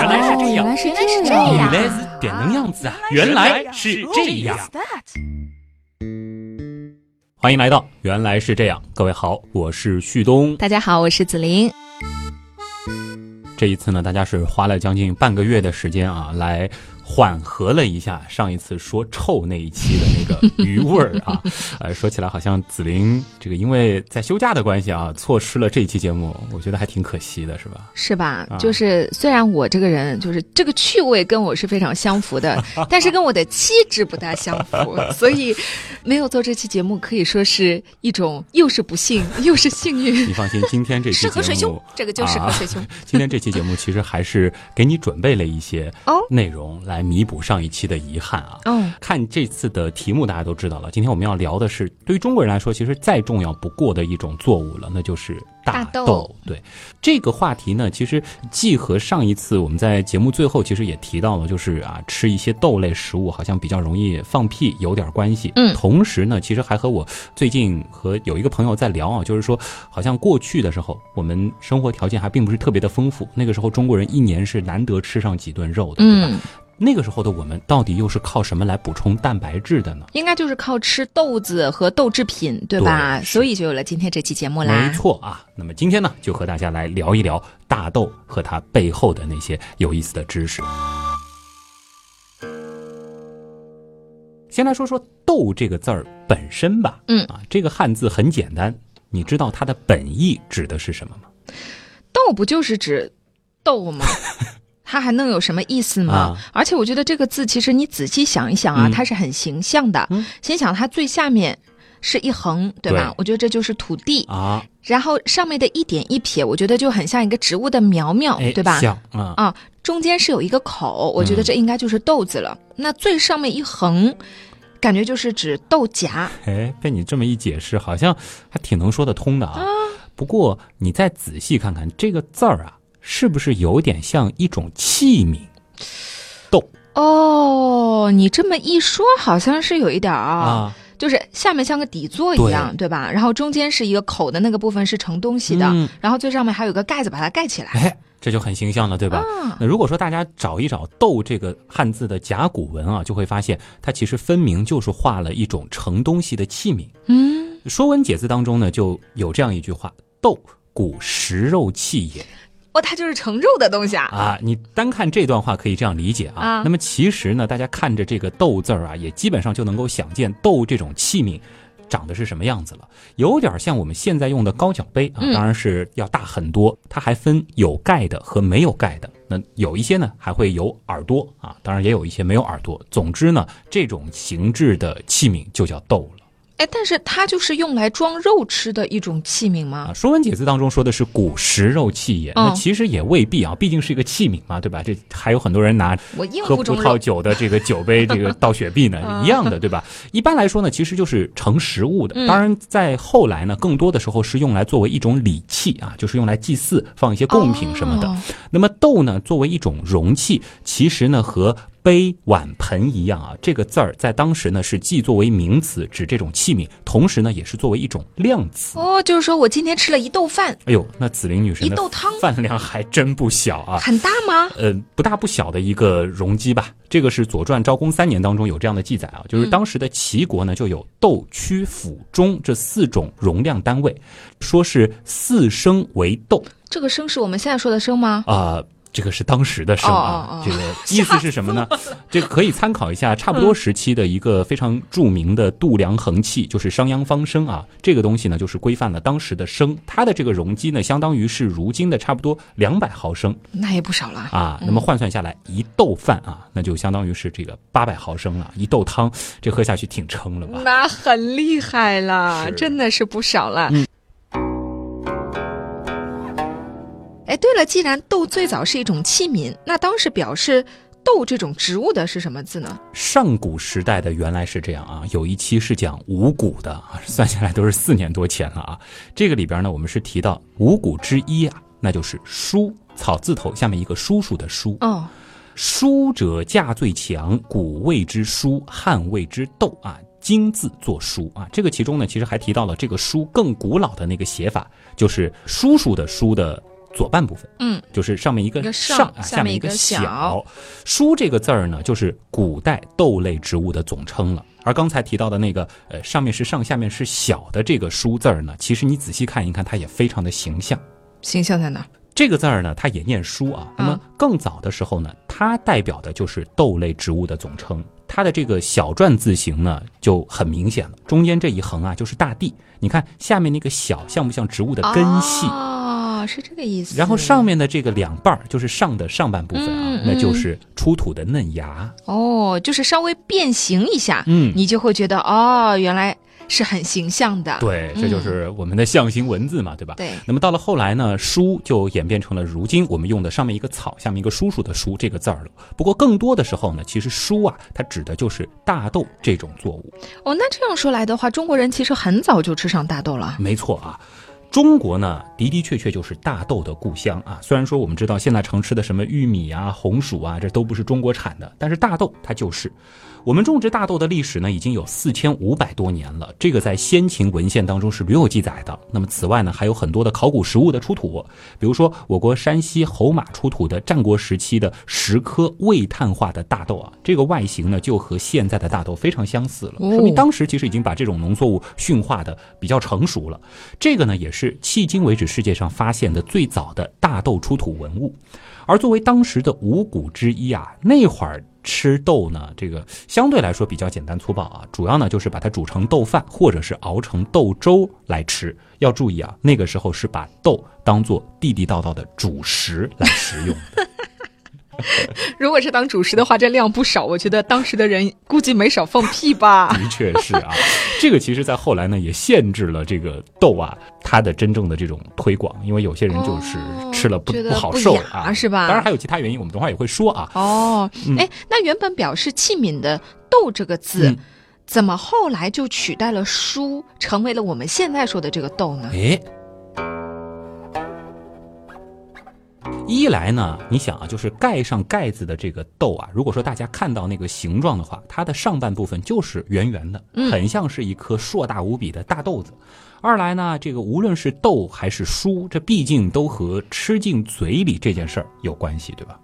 原来是这样，原来是原来是这样，原来是点能样子啊！原来是这样。欢迎来到原来是这样，各位好，我是旭东。大家好，我是紫琳。这一次呢，大家是花了将近半个月的时间啊，来缓和了一下上一次说臭那一期的那个余味儿啊。呃，说起来好像紫菱这个因为在休假的关系啊，错失了这一期节目，我觉得还挺可惜的，是吧？是吧？啊就是虽然我这个人就是这个趣味跟我是非常相符的，但是跟我的气质不大相符，所以没有做这期节目可以说是一种又是不幸又是幸运。你放心，今天这期适合水兄这个就适合水兄。今天这期节目其实还是给你准备了一些哦内容来弥补上一期的遗憾啊。嗯，看这次的题目，大家都知道了。今天我们要聊的是，对于中国人来说，其实再重要不过的一种作物了，那就是大大豆对这个话题呢，其实既和上一次我们在节目最后其实也提到了，就是啊，吃一些豆类食物好像比较容易放屁有点关系。嗯同时呢，其实还和我最近和有一个朋友在聊啊，就是说，好像过去的时候，我们生活条件还并不是特别的丰富，那个时候中国人一年是难得吃上几顿肉的，对吧？嗯，那个时候的我们到底又是靠什么来补充蛋白质的呢？应该就是靠吃豆子和豆制品，对吧？对所以就有了今天这期节目啦。没错啊，那么今天呢，就和大家来聊一聊大豆和它背后的那些有意思的知识。先来说说“豆”这个字儿本身吧。嗯啊，这个汉字很简单，你知道它的本意指的是什么吗？豆不就是指豆吗？它还能有什么意思吗？啊而且我觉得这个字，其实你仔细想一想啊，嗯它是很形象的。嗯先想它最下面是一横，对吧？对我觉得这就是土地，啊，然后上面的一点一撇，我觉得就很像一个植物的苗苗，对吧？像啊，啊，中间是有一个口，我觉得嗯这应该就是豆子了。那最上面一横，感觉就是指豆荚。哎，被你这么一解释，好像还挺能说得通的啊。不过你再仔细看看这个字儿啊，是不是有点像一种器皿？豆哦，你这么一说，好像是有一点儿啊，啊，就是下面像个底座一样，对吧？然后中间是一个口的那个部分是盛东西的，嗯然后最上面还有个盖子把它盖起来。哎，这就很形象了，对吧？啊，那如果说大家找一找“豆”这个汉字的甲骨文啊，就会发现它其实分明就是画了一种盛东西的器皿。嗯，《说文解字》当中呢，就有这样一句话：“豆，古食肉器也。”哦，它就是盛肉的东西啊。啊，你单看这段话可以这样理解啊。啊那么其实呢，大家看着这个“豆”字儿啊，也基本上就能够想见豆这种器皿长得是什么样子了，有点像我们现在用的高脚杯啊，嗯当然是要大很多。它还分有盖的和没有盖的。那有一些呢还会有耳朵啊，当然也有一些没有耳朵。总之呢，这种形制的器皿就叫豆了。哎，但是它就是用来装肉吃的一种器皿吗啊，？《说文解字》当中说的是古食肉器也，那嗯其实也未必啊，毕竟是一个器皿嘛，对吧？这还有很多人拿我喝葡萄。酒的这个酒杯，这个 倒雪碧呢，嗯一样的，对吧？一般来说呢，其实就是盛食物的。嗯当然，在后来呢，更多的时候是用来作为一种礼器啊，就是用来祭祀，放一些贡品什么的。哦那么豆呢，作为一种容器，其实呢和杯、碗、盆一样啊，这个字儿在当时呢是既作为名词指这种器皿，同时呢也是作为一种量词。哦，就是说我今天吃了一豆饭，哎呦，那紫菱女神一豆汤饭量还真不小啊！很大吗？呃，不大不小的一个容积吧。这个是《左传》昭公三年当中有这样的记载啊，就是当时的齐国呢就有豆、曲、釜、钟这四种容量单位，说是四升为豆这个升是我们现在说的升吗？啊。这个是当时的升啊，这个意思是什么呢？这个可以参考一下差不多时期的一个非常著名的度量衡器，就是商鞅方升啊。这个东西呢，就是规范了当时的升，它的这个容积呢，相当于是如今的差不多两百毫升。那也不少了。啊，那么换算下来，一豆饭啊，那就相当于是这个八百毫升了。一豆汤，这喝下去挺撑了吧？那很厉害了，真的是不少了。嗯了，既然豆最早是一种器皿，那当时表示豆这种植物的是什么字呢？上古时代的原来是这样啊，有一期是讲五谷的啊，算下来都是四年多前了啊。这个里边呢，我们是提到五谷之一啊，那就是书，草字头下面一个叔叔的叔。哦，书者价最强，古谓之书，汉谓之豆啊。金字作书啊，这个其中呢，其实还提到了这个书更古老的那个写法，就是叔叔的叔的左半部分，嗯，就是上面一个上下面一个小书这个字儿呢，就是古代豆类植物的总称了。而刚才提到的那个，呃，上面是上，下面是小的这个“书”字儿呢，其实你仔细看一看，它也非常的形象。形象在哪？这个字儿呢，它也念书啊。那么更早的时候呢，它代表的就是豆类植物的总称。它的这个小篆字形呢，就很明显了。中间这一横啊，就是大地。你看下面那个小，像不像植物的根系？哦，是这个意思。然后上面的这个两半儿，就是上的上半部分啊，嗯那就是出土的嫩芽。哦，就是稍微变形一下，嗯你就会觉得哦，原来是很形象的。对，这就是我们的象形文字嘛，对吧？对那么到了后来呢，书就演变成了如今我们用的上面一个草，下面一个叔叔的叔这个字儿了。不过更多的时候呢，其实书啊，它指的就是大豆这种作物。哦，那这样说来的话，中国人其实很早就吃上大豆了。没错啊。中国呢，的的确确就是大豆的故乡啊。虽然说我们知道现在常吃的什么玉米啊、红薯啊，这都不是中国产的，但是大豆它就是。我们种植大豆的历史呢，已经有四千五百多年了，这个在先秦文献当中是屡有记载的。那么此外呢，还有很多的考古实物的出土，比如说我国山西侯马出土的战国时期的十颗未碳化的大豆啊，这个外形呢就和现在的大豆非常相似了，哦说明当时其实已经把这种农作物驯化的比较成熟了。这个呢，也是迄今为止世界上发现的最早的大豆出土文物。而作为当时的五谷之一啊，那会儿吃豆呢，这个相对来说比较简单粗暴啊，主要呢就是把它煮成豆饭，或者是熬成豆粥来吃。要注意啊，那个时候是把豆当做地地道道的主食来食用的。如果是当主食的话，这量不少，我觉得当时的人估计没少放屁吧。的确是啊，这个其实在后来呢也限制了这个豆啊它的真正的这种推广，因为有些人就是哦吃了不、不好受啊，是吧当然还有其他原因，我们等会儿也会说啊。哦，哎，那原本表示器皿的“豆”这个字，嗯怎么后来就取代了“书”，成为了我们现在说的这个“豆”呢？哎，一来呢，你想啊，就是盖上盖子的这个豆啊，如果说大家看到那个形状的话，它的上半部分就是圆圆的，嗯很像是一颗硕大无比的大豆子。二来呢，这个无论是豆还是书，这毕竟都和吃进嘴里这件事儿有关系，对吧？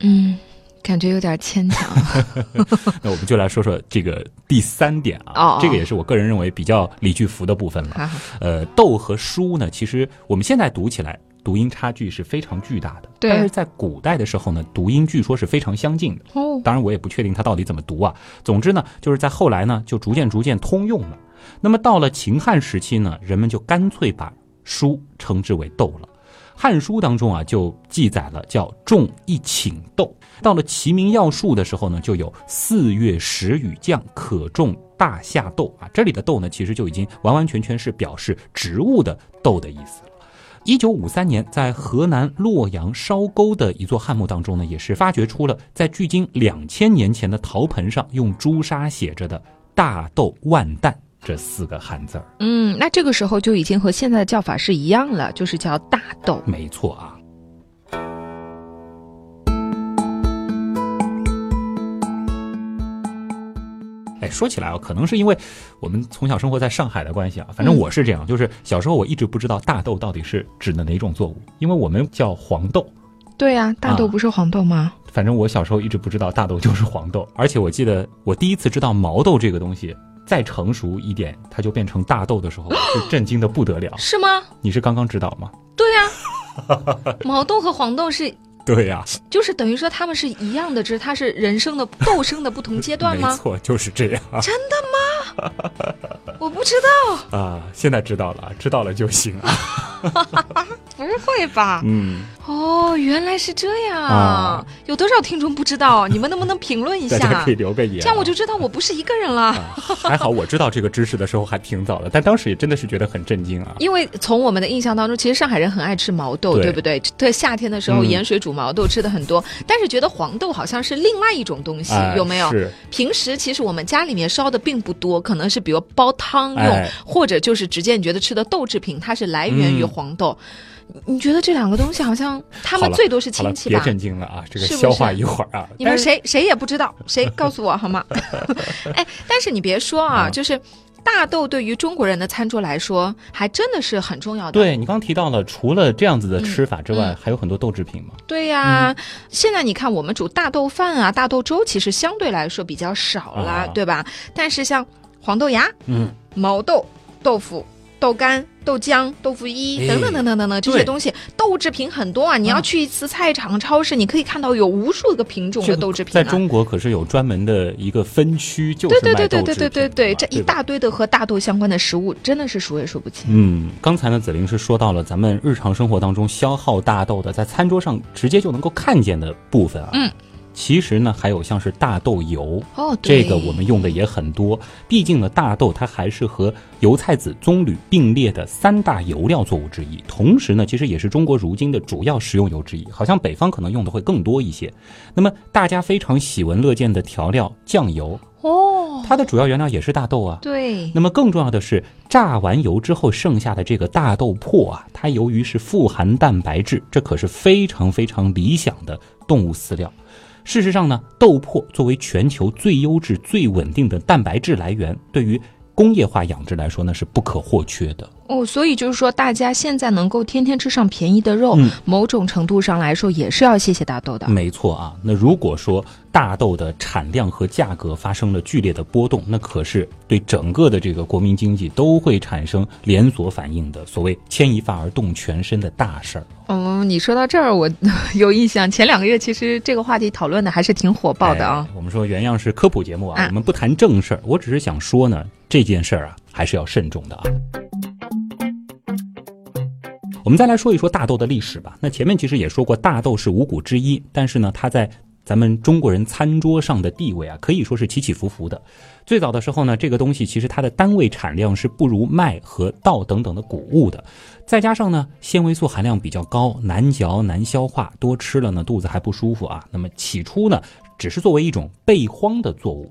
嗯，感觉有点牵强。那我们就来说说这个第三点啊，哦哦这个也是我个人认为比较李巨福的部分了。呃，豆和书呢，其实我们现在读起来读音差距是非常巨大的，对但是在古代的时候呢，读音据说是非常相近的。哦，当然，我也不确定它到底怎么读啊。总之呢，就是在后来呢，就逐渐逐渐通用了。那么到了秦汉时期呢，人们就干脆把书称之为豆了。《汉书》当中啊，就记载了叫种一顷豆。到了《齐民要术》的时候呢，就有四月时雨降，可种大夏豆啊。这里的豆呢，其实就已经完完全全是表示植物的豆的意思了。一九五三年，在河南洛阳烧沟的一座汉墓当中呢，也是发掘出了在距今两千年前的陶盆上用朱砂写着的“大豆万担”这四个汉字儿。嗯，那这个时候就已经和现在的叫法是一样了，就是叫大豆。没错啊。说起来啊，可能是因为我们从小生活在上海的关系啊，反正我是这样，就是小时候我一直不知道大豆到底是指的哪种作物，因为我们叫黄豆，对呀、大豆啊不是黄豆吗？反正我小时候一直不知道大豆就是黄豆，而且我记得我第一次知道毛豆这个东西，再成熟一点，它就变成大豆的时候，就震惊的不得了。是吗？你是刚刚知道吗？对呀、毛豆和黄豆是，对呀、就是等于说他们是一样的，只是他是人生的 斗生的不同阶段吗？没错，就是这样真的吗？我不知道，啊。现在知道了，知道了就行啊。不会吧？嗯，哦，原来是这样，啊有多少听众不知道？你们能不能评论一下大家可以？留个言啊，这样我就知道我不是一个人了。啊还好我知道这个知识的时候还挺早的，但当时也真的是觉得很震惊啊。因为从我们的印象当中，其实上海人很爱吃毛豆，对对不对？对，夏天的时候嗯盐水煮毛豆吃的很多，但是觉得黄豆好像是另外一种东西，哎有没有？是平时其实我们家里面烧的并不多，可能是比如煲汤用，哎或者就是直接你觉得吃的豆制品，它是来源于嗯黄豆。你你觉得这两个东西好像他们最多是亲戚吧？别震惊了啊，这个消化一会儿啊。你们谁谁也不知道，谁告诉我好吗？哎，但是你别说啊，啊就是大豆对于中国人的餐桌来说，还真的是很重要的。对你刚提到了，除了这样子的吃法之外，嗯还有很多豆制品嘛。对呀、现在你看我们煮大豆饭啊、大豆粥，其实相对来说比较少了，啊对吧？但是像黄豆芽、嗯，毛豆、豆腐、豆干、豆浆、豆腐衣哎等等等等等等这些东西，豆制品很多啊。你要去一次菜场、超市，你可以看到有无数个品种的豆制品、啊。在中国可是有专门的一个分区，就对对是卖对对对豆制品的嘛对对对，这一大堆的和大豆相关的食物，真的是数也数不清。嗯，刚才呢，子玲是说到了咱们日常生活当中消耗大豆的，在餐桌上直接就能够看见的部分啊。嗯，其实呢，还有像是大豆油，哦，这个我们用的也很多。毕竟呢，大豆它还是和油菜籽、棕榈并列的三大油料作物之一，同时呢，其实也是中国如今的主要食用油之一。好像北方可能用的会更多一些。那么大家非常喜闻乐见的调料酱油，哦，它的主要原料也是大豆啊。对，那么更重要的是，榨完油之后剩下的这个大豆粕啊，它由于是富含蛋白质，这可是非常非常理想的动物饲料。事实上呢，豆粕作为全球最优质、最稳定的蛋白质来源，对于工业化养殖来说呢是不可或缺的。哦，所以就是说，大家现在能够天天吃上便宜的肉，嗯某种程度上来说，也是要谢谢大豆的。没错啊，那如果说大豆的产量和价格发生了剧烈的波动，那可是对整个的这个国民经济都会产生连锁反应的，所谓牵一发而动全身的大事儿。嗯，你说到这儿，我有印象，前两个月其实这个话题讨论的还是挺火爆的啊。哎我们说原样是科普节目啊，啊我们不谈正事儿，我只是想说呢，这件事儿啊还是要慎重的啊。我们再来说一说大豆的历史吧。那前面其实也说过，大豆是五谷之一，但是呢，它在咱们中国人餐桌上的地位啊，可以说是起起伏伏的。最早的时候呢，这个东西其实它的单位产量是不如麦和稻等等的谷物的，再加上呢，纤维素含量比较高，难嚼难消化，多吃了呢肚子还不舒服啊。那么起初呢，只是作为一种备荒的作物。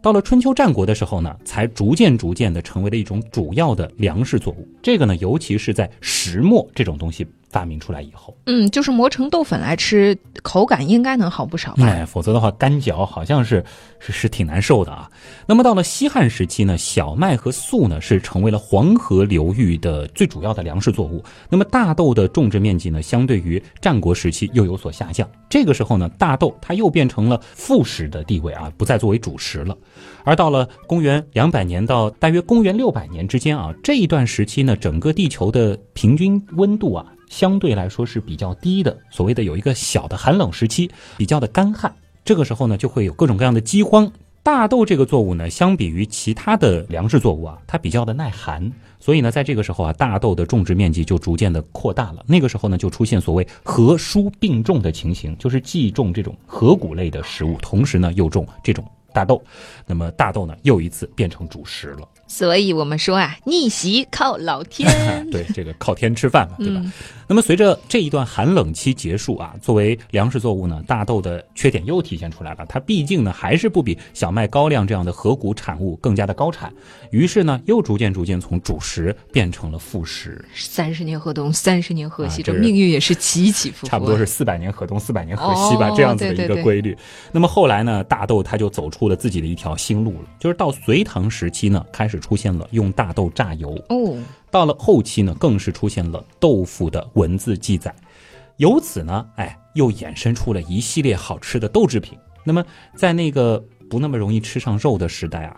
到了春秋战国的时候呢，才逐渐逐渐的成为了一种主要的粮食作物。这个呢，尤其是在石磨这种东西发明出来以后，嗯，就是磨成豆粉来吃，口感应该能好不少吧？哎，否则的话干嚼好像是是是挺难受的啊。那么到了西汉时期呢，小麦和粟呢是成为了黄河流域的最主要的粮食作物。那么大豆的种植面积呢，相对于战国时期又有所下降。这个时候呢，大豆它又变成了副食的地位啊，不再作为主食了。而到了公元两百年到大约公元六百年之间啊，这一段时期呢，整个地球的平均温度啊，相对来说是比较低的。所谓的有一个小的寒冷时期，比较的干旱。这个时候呢，就会有各种各样的饥荒。大豆这个作物呢，相比于其他的粮食作物啊，它比较的耐寒，所以呢，在这个时候啊，大豆的种植面积就逐渐的扩大了。那个时候呢，就出现所谓禾蔬并种的情形，就是既种这种禾谷类的食物，同时呢又种这种大豆。那么大豆呢，又一次变成主食了。所以我们说啊，逆袭靠老天。对，这个靠天吃饭嘛，对吧？嗯那么随着这一段寒冷期结束啊，作为粮食作物呢，大豆的缺点又体现出来了。它毕竟呢还是不比小麦、高粱这样的河谷产物更加的高产，于是呢又逐渐逐渐从主食变成了副食，三十年河东，三十年河西，这啊这命运也是起起伏伏。差不多是四百年河东，四百年河西吧，哦这样子的一个规律。那么后来呢，大豆它就走出了自己的一条新路了，就是到隋唐时期呢，开始出现了用大豆榨油，哦，到了后期呢，更是出现了豆腐的文字记载，由此呢，哎，又衍生出了一系列好吃的豆制品。那么，在那个不那么容易吃上肉的时代啊，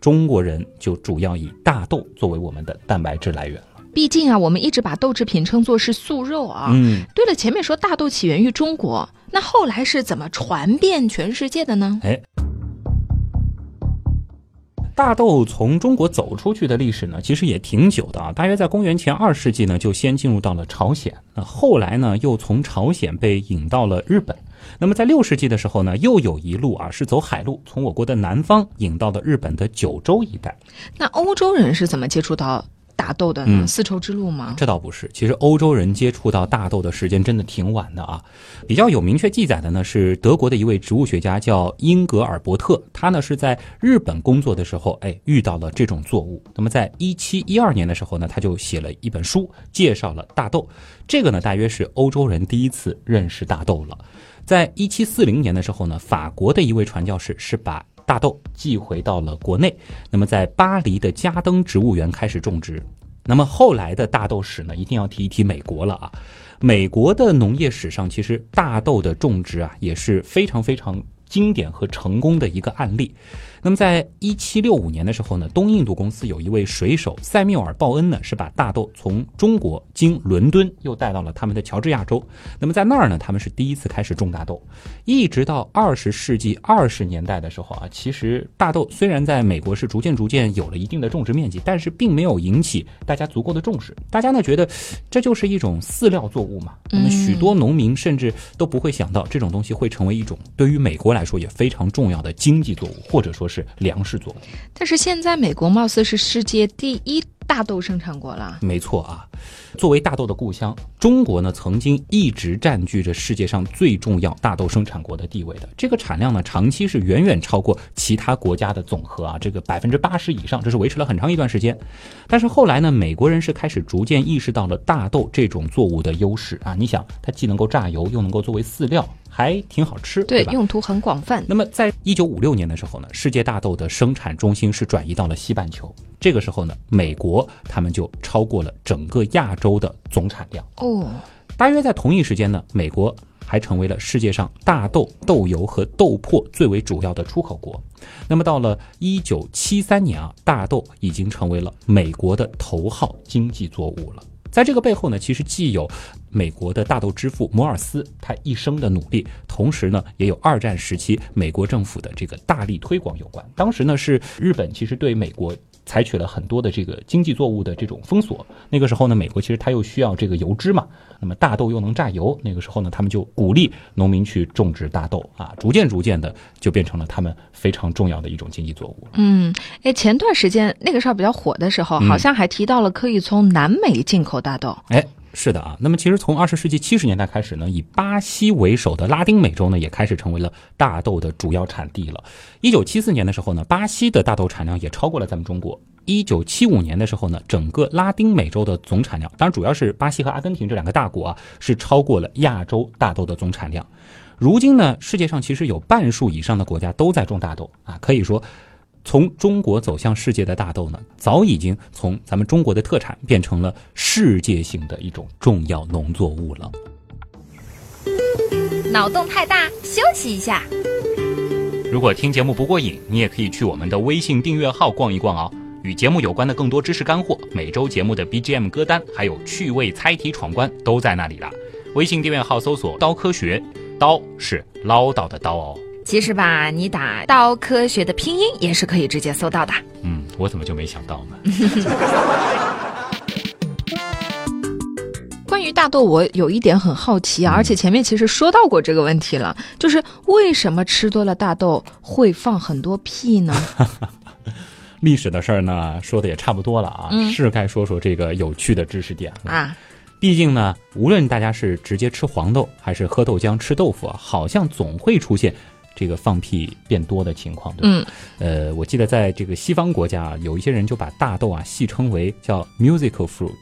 中国人就主要以大豆作为我们的蛋白质来源了。毕竟啊，我们一直把豆制品称作是素肉啊。嗯，对了，前面说大豆起源于中国，那后来是怎么传遍全世界的呢？哎，大豆从中国走出去的历史呢，其实也挺久的啊。大约在公元前二世纪呢，就先进入到了朝鲜，那后来呢，又从朝鲜被引到了日本。那么在六世纪的时候呢，又有一路啊是走海路，从我国的南方引到了日本的九州一带。那欧洲人是怎么接触到大豆的呢？嗯丝绸之路吗？这倒不是，其实欧洲人接触到大豆的时间真的挺晚的啊。比较有明确记载的呢是德国的一位植物学家叫英格尔伯特，他呢是在日本工作的时候，哎遇到了这种作物。那么在一七一二年的时候呢，他就写了一本书，介绍了大豆。这个呢大约是欧洲人第一次认识大豆了。在一七四零年的时候呢，法国的一位传教士是把大豆寄回到了国内，那么在巴黎的加登植物园开始种植。那么后来的大豆史呢，一定要提一提美国了啊。美国的农业史上，其实大豆的种植啊也是非常非常经典和成功的一个案例。那么，在一七六五年的时候呢，东印度公司有一位水手塞缪尔·鲍恩呢，是把大豆从中国经伦敦又带到了他们的乔治亚州。那么在那儿呢，他们是第一次开始种大豆。一直到二十世纪二十年代的时候啊，其实大豆虽然在美国是逐渐逐渐有了一定的种植面积，但是并没有引起大家足够的重视。大家呢觉得这就是一种饲料作物嘛。那么许多农民甚至都不会想到这种东西会成为一种对于美国来说也非常重要的经济作物，或者说。是粮食作物，但是现在美国貌似是世界第一大豆生产国了。没错啊。作为大豆的故乡，中国呢曾经一直占据着世界上最重要大豆生产国的地位的。这个产量呢，长期是远远超过其他国家的总和啊，这个百分之八十以上，这是维持了很长一段时间。但是后来呢，美国人是开始逐渐意识到了大豆这种作物的优势啊。你想，它既能够榨油，又能够作为饲料，还挺好吃，对吧？用途很广泛。那么，在一九五六年的时候呢，世界大豆的生产中心是转移到了西半球。这个时候呢，美国他们就超过了整个亚洲的总产量哦。大约在同一时间呢，美国还成为了世界上大豆、豆油和豆粕最为主要的出口国。那么到了一九七三年啊，大豆已经成为了美国的头号经济作物了。在这个背后呢，其实既有美国的大豆之父摩尔斯他一生的努力，同时呢，也有二战时期美国政府的这个大力推广有关。当时呢，是日本其实对美国。采取了很多的这个经济作物的这种封锁。那个时候呢，美国其实它又需要这个油脂嘛，那么大豆又能榨油。那个时候呢，他们就鼓励农民去种植大豆啊，逐渐逐渐的就变成了他们非常重要的一种经济作物。嗯，哎，前段时间那个事儿比较火的时候，好像还提到了可以从南美进口大豆。哎。是的啊，那么其实从二十世纪七十年代开始呢，以巴西为首的拉丁美洲呢，也开始成为了大豆的主要产地了。一九七四年的时候呢，巴西的大豆产量也超过了咱们中国。一九七五年的时候呢，整个拉丁美洲的总产量，当然主要是巴西和阿根廷这两个大国啊，是超过了亚洲大豆的总产量。如今呢，世界上其实有半数以上的国家都在种大豆啊，可以说。从中国走向世界的大豆呢，早已经从咱们中国的特产变成了世界性的一种重要农作物了。脑洞太大，休息一下。如果听节目不过瘾，你也可以去我们的微信订阅号逛一逛哦。与节目有关的更多知识干货，每周节目的 BGM 歌单，还有趣味猜题闯关，都在那里了。微信订阅号搜索“刀科学”，刀是唠叨的刀哦。其实吧，你打“刀科学”的拼音也是可以直接搜到的。嗯，我怎么就没想到呢？关于大豆，我有一点很好奇啊，而且前面其实说到过这个问题了，就是为什么吃多了大豆会放很多屁呢？历史的事儿呢，说的也差不多了啊，是该说说这个有趣的知识点了啊。毕竟呢，无论大家是直接吃黄豆，还是喝豆浆、吃豆腐，好像总会出现。这个放屁变多的情况，对吧？嗯，呃，我记得在这个西方国家啊，有一些人就把大豆啊戏称为叫 musical fruit，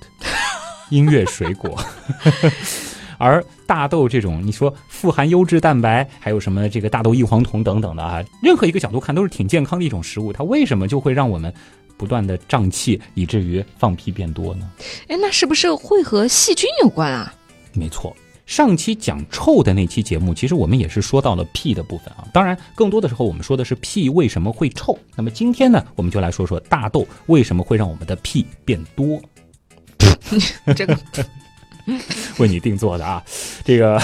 音乐水果。而大豆这种，你说富含优质蛋白，还有什么这个大豆异黄酮等等的啊，任何一个角度看都是挺健康的一种食物，它为什么就会让我们不断的胀气，以至于放屁变多呢？哎，那是不是会和细菌有关啊？没错。上期讲臭的那期节目，其实我们也是说到了屁的部分啊。当然，更多的时候我们说的是屁为什么会臭。那么今天呢，我们就来说说大豆为什么会让我们的屁变多。这个 为你定做的啊，这个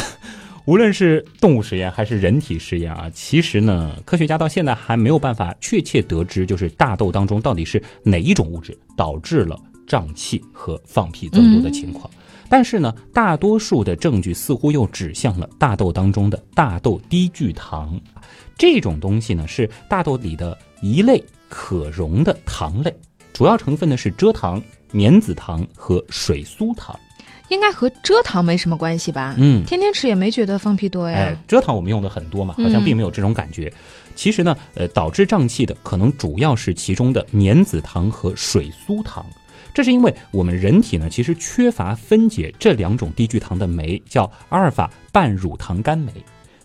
无论是动物实验还是人体实验啊，其实呢，科学家到现在还没有办法确切得知，就是大豆当中到底是哪一种物质导致了胀气和放屁增多的情况。但是呢，大多数的证据似乎又指向了大豆当中的大豆低聚糖，这种东西呢是大豆里的一类可溶的糖类，主要成分呢是蔗糖、棉子糖和水苏糖，应该和蔗糖没什么关系吧？嗯，天天吃也没觉得放屁多呀。哎，蔗糖我们用的很多嘛，好像并没有这种感觉。其实呢，呃，导致胀气的可能主要是其中的棉子糖和水苏糖。这是因为我们人体呢，其实缺乏分解这两种低聚糖的酶，叫阿尔法半乳糖苷酶，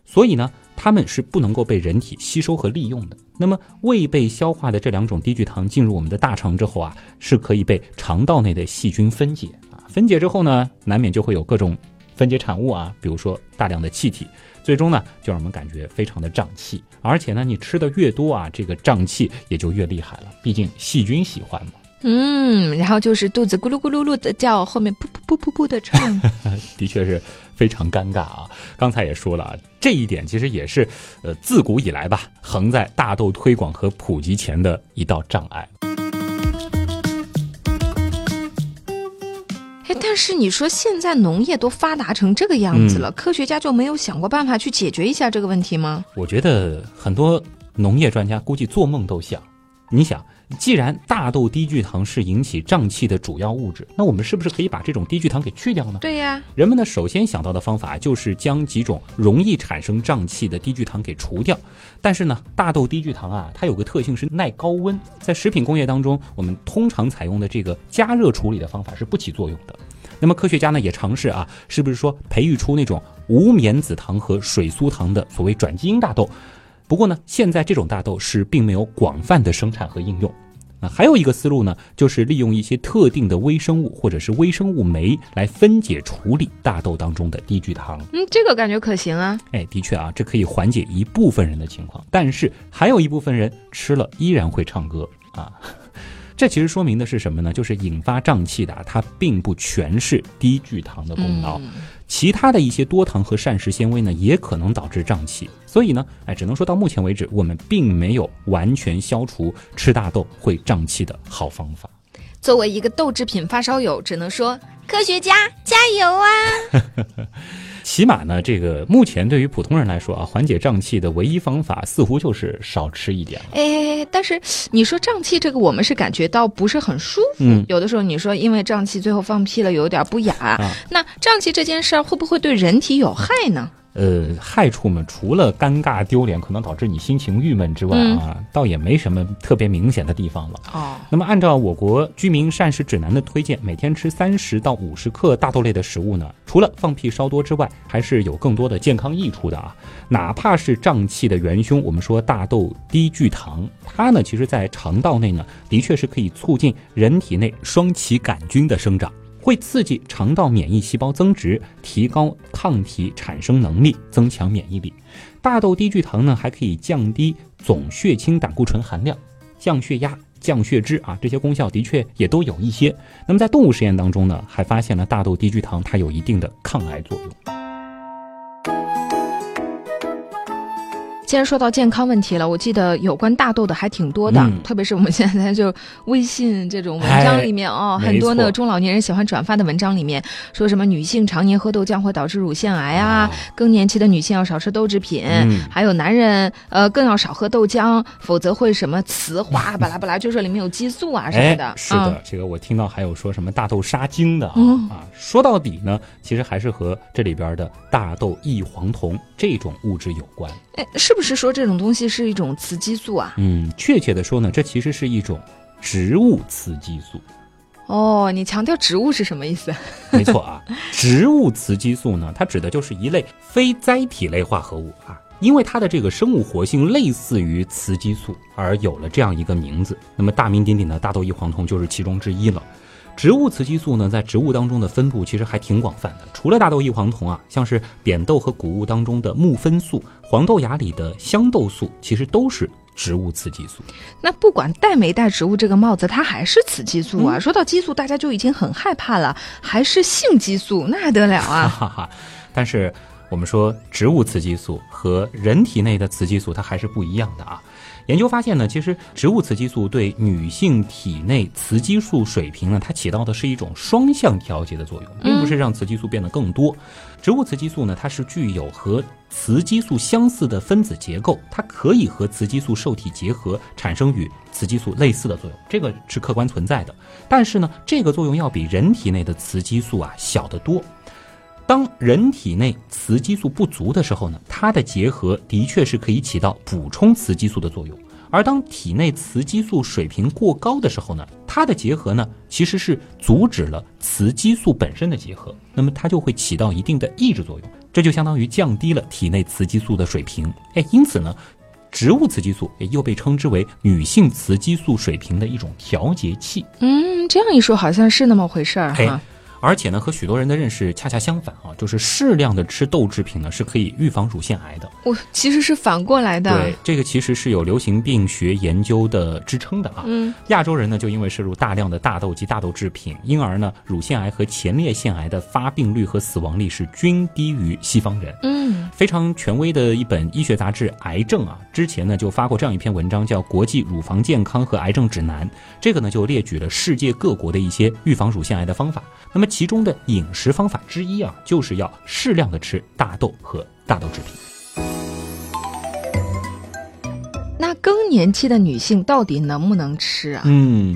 所以呢，它们是不能够被人体吸收和利用的。那么未被消化的这两种低聚糖进入我们的大肠之后啊，是可以被肠道内的细菌分解啊。分解之后呢，难免就会有各种分解产物啊，比如说大量的气体，最终呢就让我们感觉非常的胀气。而且呢，你吃的越多啊，这个胀气也就越厉害了。毕竟细菌喜欢嘛。嗯，然后就是肚子咕噜咕噜噜的叫，后面噗噗噗噗噗的唱。的确是非常尴尬啊！刚才也说了啊，这一点其实也是呃自古以来吧，横在大豆推广和普及前的一道障碍。哎，但是你说现在农业都发达成这个样子了，科学家就没有想过办法去解决一下这个问题吗？我觉得很多农业专家估计做梦都想。你想，既然大豆低聚糖是引起胀气的主要物质，那我们是不是可以把这种低聚糖给去掉呢？对呀，人们呢首先想到的方法就是将几种容易产生胀气的低聚糖给除掉。但是呢，大豆低聚糖啊，它有个特性是耐高温，在食品工业当中，我们通常采用的这个加热处理的方法是不起作用的。那么科学家呢也尝试啊，是不是说培育出那种无棉子糖和水苏糖的所谓转基因大豆？不过呢，现在这种大豆是并没有广泛的生产和应用。啊，还有一个思路呢，就是利用一些特定的微生物或者是微生物酶来分解处理大豆当中的低聚糖。嗯，这个感觉可行啊。哎，的确啊，这可以缓解一部分人的情况，但是还有一部分人吃了依然会唱歌啊。这其实说明的是什么呢？就是引发胀气的，它并不全是低聚糖的功劳。其他的一些多糖和膳食纤维呢，也可能导致胀气。所以呢，哎，只能说到目前为止，我们并没有完全消除吃大豆会胀气的好方法。作为一个豆制品发烧友，只能说科学家加油啊！起码呢，这个目前对于普通人来说啊，缓解胀气的唯一方法似乎就是少吃一点。哎，但是你说胀气这个，我们是感觉到不是很舒服。嗯，有的时候你说因为胀气最后放屁了，有点不雅。那胀气这件事儿会不会对人体有害呢？呃，害处嘛，除了尴尬丢脸，可能导致你心情郁闷之外啊，倒也没什么特别明显的地方了。哦，那么按照我国居民膳食指南的推荐，每天吃三十到五十克大豆类的食物呢，除了放屁稍多之外，还是有更多的健康益处的啊。哪怕是胀气的元凶，我们说大豆低聚糖，它呢，其实在肠道内呢，的确是可以促进人体内双歧杆菌的生长。会刺激肠道免疫细胞增殖，提高抗体产生能力，增强免疫力。大豆低聚糖呢，还可以降低总血清胆固醇含量，降血压、降血脂啊，这些功效的确也都有一些。那么在动物实验当中呢，还发现了大豆低聚糖它有一定的抗癌作用。既然说到健康问题了，我记得有关大豆的还挺多的，特别是我们现在就微信这种文章里面哦，很多呢中老年人喜欢转发的文章里面，说什么女性常年喝豆浆会导致乳腺癌啊，更年期的女性要少吃豆制品，还有男人呃更要少喝豆浆，否则会什么雌化巴拉巴拉，就说里面有激素啊什么的。是的，这个我听到还有说什么大豆杀精的啊啊，说到底呢，其实还是和这里边的大豆异黄酮这种物质有关。哎，是不是说这种东西是一种雌激素啊？嗯，确切的说呢，这其实是一种植物雌激素。哦，你强调植物是什么意思？没错啊，植物雌激素呢，它指的就是一类非甾体类化合物啊，因为它的这个生物活性类似于雌激素，而有了这样一个名字。那么大名鼎鼎的大豆异黄酮就是其中之一了。植物雌激素呢，在植物当中的分布其实还挺广泛的。除了大豆异黄酮啊，像是扁豆和谷物当中的木酚素、黄豆芽里的香豆素，其实都是植物雌激素。那不管戴没戴植物这个帽子，它还是雌激素啊。说到激素，大家就已经很害怕了，还是性激素，那还得了啊！哈哈。但是我们说，植物雌激素和人体内的雌激素，它还是不一样的啊。研究发现呢，其实植物雌激素对女性体内雌激素水平呢，它起到的是一种双向调节的作用，并不是让雌激素变得更多。植物雌激素呢，它是具有和雌激素相似的分子结构，它可以和雌激素受体结合，产生与雌激素类似的作用，这个是客观存在的。但是呢，这个作用要比人体内的雌激素啊小得多。当人体内雌激素不足的时候呢，它的结合的确是可以起到补充雌激素的作用；而当体内雌激素水平过高的时候呢，它的结合呢其实是阻止了雌激素本身的结合，那么它就会起到一定的抑制作用，这就相当于降低了体内雌激素的水平。哎，因此呢，植物雌激素也又被称之为女性雌激素水平的一种调节器。嗯，这样一说好像是那么回事儿嘿哈。而且呢，和许多人的认识恰恰相反啊，就是适量的吃豆制品呢是可以预防乳腺癌的。我其实是反过来的。对，这个其实是有流行病学研究的支撑的啊。嗯，亚洲人呢，就因为摄入大量的大豆及大豆制品，因而呢，乳腺癌和前列腺癌的发病率和死亡率是均低于西方人。嗯，非常权威的一本医学杂志《癌症》啊，之前呢就发过这样一篇文章，叫《国际乳房健康和癌症指南》。这个呢就列举了世界各国的一些预防乳腺癌的方法。那么其中的饮食方法之一啊，就是要适量的吃大豆和大豆制品。那更年期的女性到底能不能吃啊？嗯。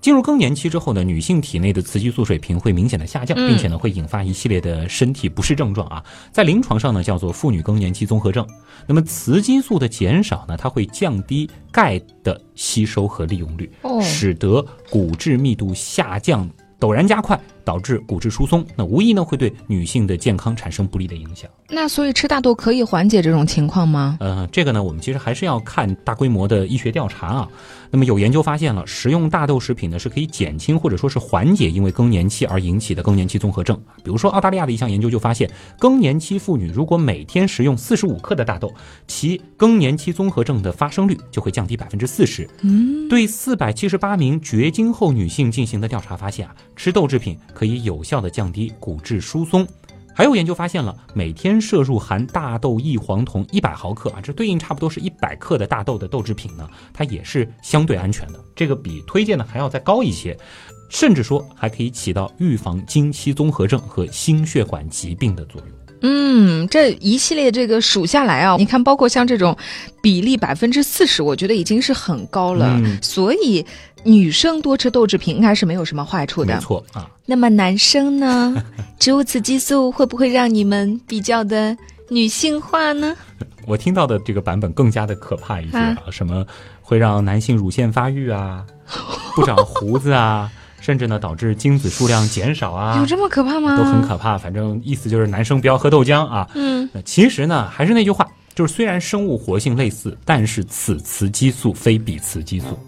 进入更年期之后呢，女性体内的雌激素水平会明显的下降，嗯并且呢会引发一系列的身体不适症状啊，在临床上呢叫做妇女更年期综合症。那么雌激素的减少呢，它会降低钙的吸收和利用率，哦使得骨质密度下降陡然加快，导致骨质疏松。那无疑呢会对女性的健康产生不利的影响。那所以吃大豆可以缓解这种情况吗？呃，这个呢，我们其实还是要看大规模的医学调查啊。那么有研究发现了，食用大豆食品呢是可以减轻或者说是缓解因为更年期而引起的更年期综合症。比如说，澳大利亚的一项研究就发现，更年期妇女如果每天食用四十五克的大豆，其更年期综合症的发生率就会降低百分之四十。嗯，对四百七十八名绝经后女性进行的调查发现啊，吃豆制品可以有效的降低骨质疏松。还有研究发现了，每天摄入含大豆异黄酮一百毫克啊，这对应差不多是一百克的大豆的豆制品呢，它也是相对安全的。这个比推荐的还要再高一些，甚至说还可以起到预防经期综合症和心血管疾病的作用。嗯，这一系列这个数下来啊，你看，包括像这种比例百分之四十，我觉得已经是很高了。嗯所以女生多吃豆制品应该是没有什么坏处的没。错啊，那么男生呢？植物雌激素会不会让你们比较的女性化呢？我听到的这个版本更加的可怕一些啊，什么会让男性乳腺发育啊，不长胡子啊，甚至呢导致精子数量减少啊，有这么可怕吗？都很可怕。反正意思就是男生不要喝豆浆啊。嗯，那其实呢，还是那句话，就是虽然生物活性类似，但是此雌激素非彼雌激素。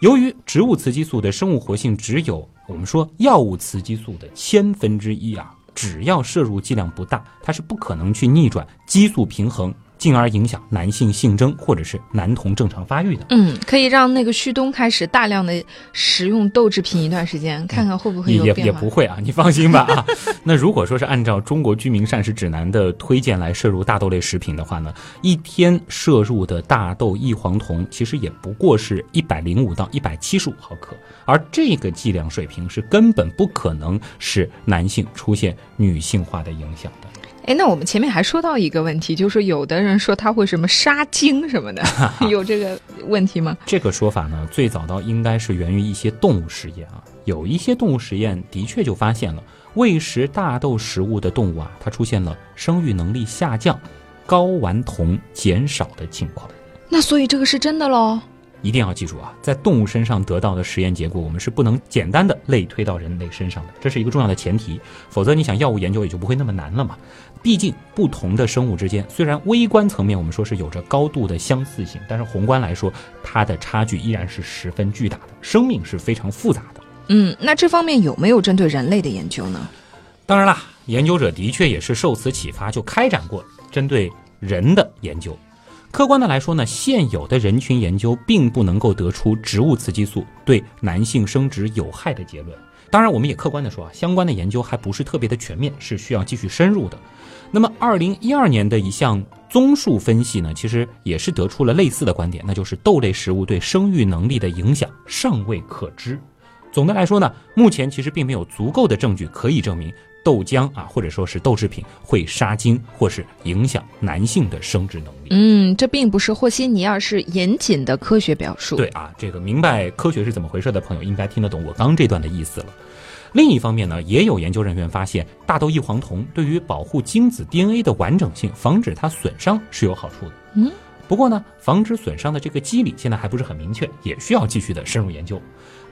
由于植物雌激素的生物活性只有我们说药物雌激素的千分之一啊，只要摄入剂量不大，它是不可能去逆转激素平衡，进而影响男性性征或者是男童正常发育的。嗯，可以让那个旭东开始大量的食用豆制品一段时间，看看会不会也也有变化。也不会啊，你放心吧啊。那如果说是按照中国居民膳食指南的推荐来摄入大豆类食品的话呢，一天摄入的大豆异黄酮其实也不过是一百零五到一百七十五毫克，而这个剂量水平是根本不可能使男性出现女性化的影响的。哎，那我们前面还说到一个问题，就是有的人说他会什么杀精什么的，有这个问题吗？这个说法呢，最早到应该是源于一些动物实验啊。有一些动物实验的确就发现了，喂食大豆食物的动物啊，它出现了生育能力下降、睾丸酮减少的情况。那所以这个是真的喽？一定要记住啊，在动物身上得到的实验结果，我们是不能简单的类推到人类身上的，这是一个重要的前提。否则，你想药物研究也就不会那么难了嘛。毕竟，不同的生物之间，虽然微观层面我们说是有着高度的相似性，但是宏观来说，它的差距依然是十分巨大的。生命是非常复杂的。嗯，那这方面有没有针对人类的研究呢？当然啦，研究者的确也是受此启发，就开展过针对人的研究。客观的来说呢，现有的人群研究并不能够得出植物雌激素对男性生殖有害的结论。当然，我们也客观的说啊，相关的研究还不是特别的全面，是需要继续深入的。那么，二零一二年的一项综述分析呢，其实也是得出了类似的观点，那就是豆类食物对生育能力的影响尚未可知。总的来说呢，目前其实并没有足够的证据可以证明豆浆啊，或者说是豆制品会杀精或是影响男性的生殖能力。嗯，这并不是和稀泥，而是严谨的科学表述。对啊，这个明白科学是怎么回事的朋友应该听得懂我刚这段的意思了。另一方面呢，也有研究人员发现，大豆异黄酮对于保护精子 DNA 的完整性、防止它损伤是有好处的。嗯，不过呢，防止损伤的这个机理现在还不是很明确，也需要继续的深入研究。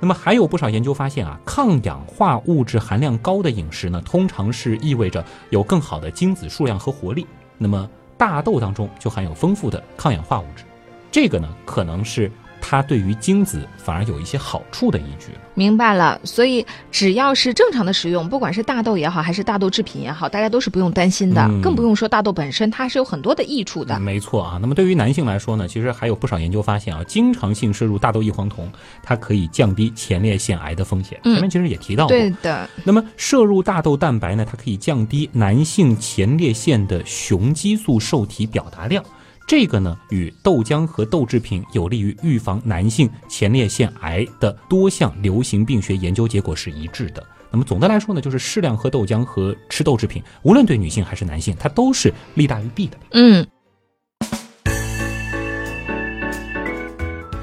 那么还有不少研究发现啊，抗氧化物质含量高的饮食呢，通常是意味着有更好的精子数量和活力。那么大豆当中就含有丰富的抗氧化物质，这个呢可能是它对于精子反而有一些好处的依据了。明白了，所以只要是正常的食用，不管是大豆也好，还是大豆制品也好，大家都是不用担心的，嗯更不用说大豆本身它是有很多的益处的。没错啊。那么对于男性来说呢，其实还有不少研究发现啊，经常性摄入大豆异黄酮，它可以降低前列腺癌的风险。嗯前面其实也提到过，对的，那么摄入大豆蛋白呢，它可以降低男性前列腺的雄激素受体表达量。这个呢，与豆浆和豆制品有利于预防男性前列腺癌的多项流行病学研究结果是一致的。那么总的来说呢，就是适量喝豆浆和吃豆制品，无论对女性还是男性，它都是利大于弊的。嗯。